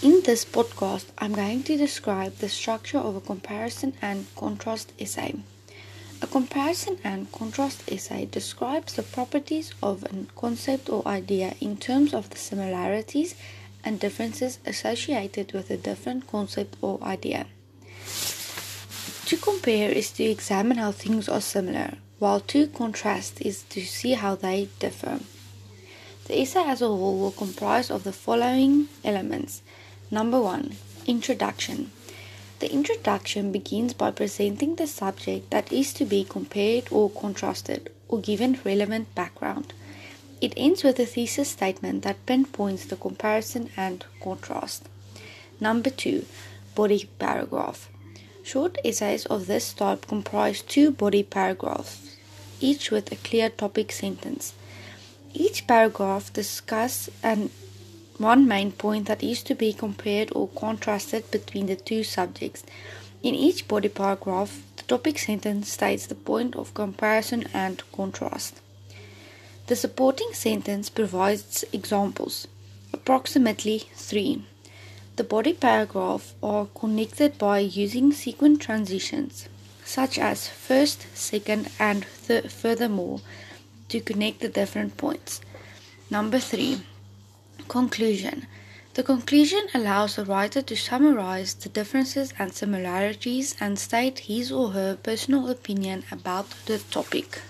In this podcast, I'm going to describe the structure of a comparison and contrast essay. A comparison and contrast essay describes the properties of a concept or idea in terms of the similarities and differences associated with a different concept or idea. To compare is to examine how things are similar, while to contrast is to see how they differ. The essay as a whole will comprise of the following elements. Number 1. Introduction. The introduction begins by presenting the subject that is to be compared or contrasted or given relevant background. It ends with a thesis statement that pinpoints the comparison and contrast. Number 2. Body paragraph. Short essays of this type comprise two body paragraphs, each with a clear topic sentence. Each paragraph discusses an one main point that is to be compared or contrasted between the two subjects. In each body paragraph, the topic sentence states the point of comparison and contrast. The supporting sentence provides examples, approximately three. The body paragraph are connected by using sequence transitions, such as first, second, and th- furthermore to connect the different points. Number three, conclusion. The conclusion allows the writer to summarize the differences and similarities and state his or her personal opinion about the topic.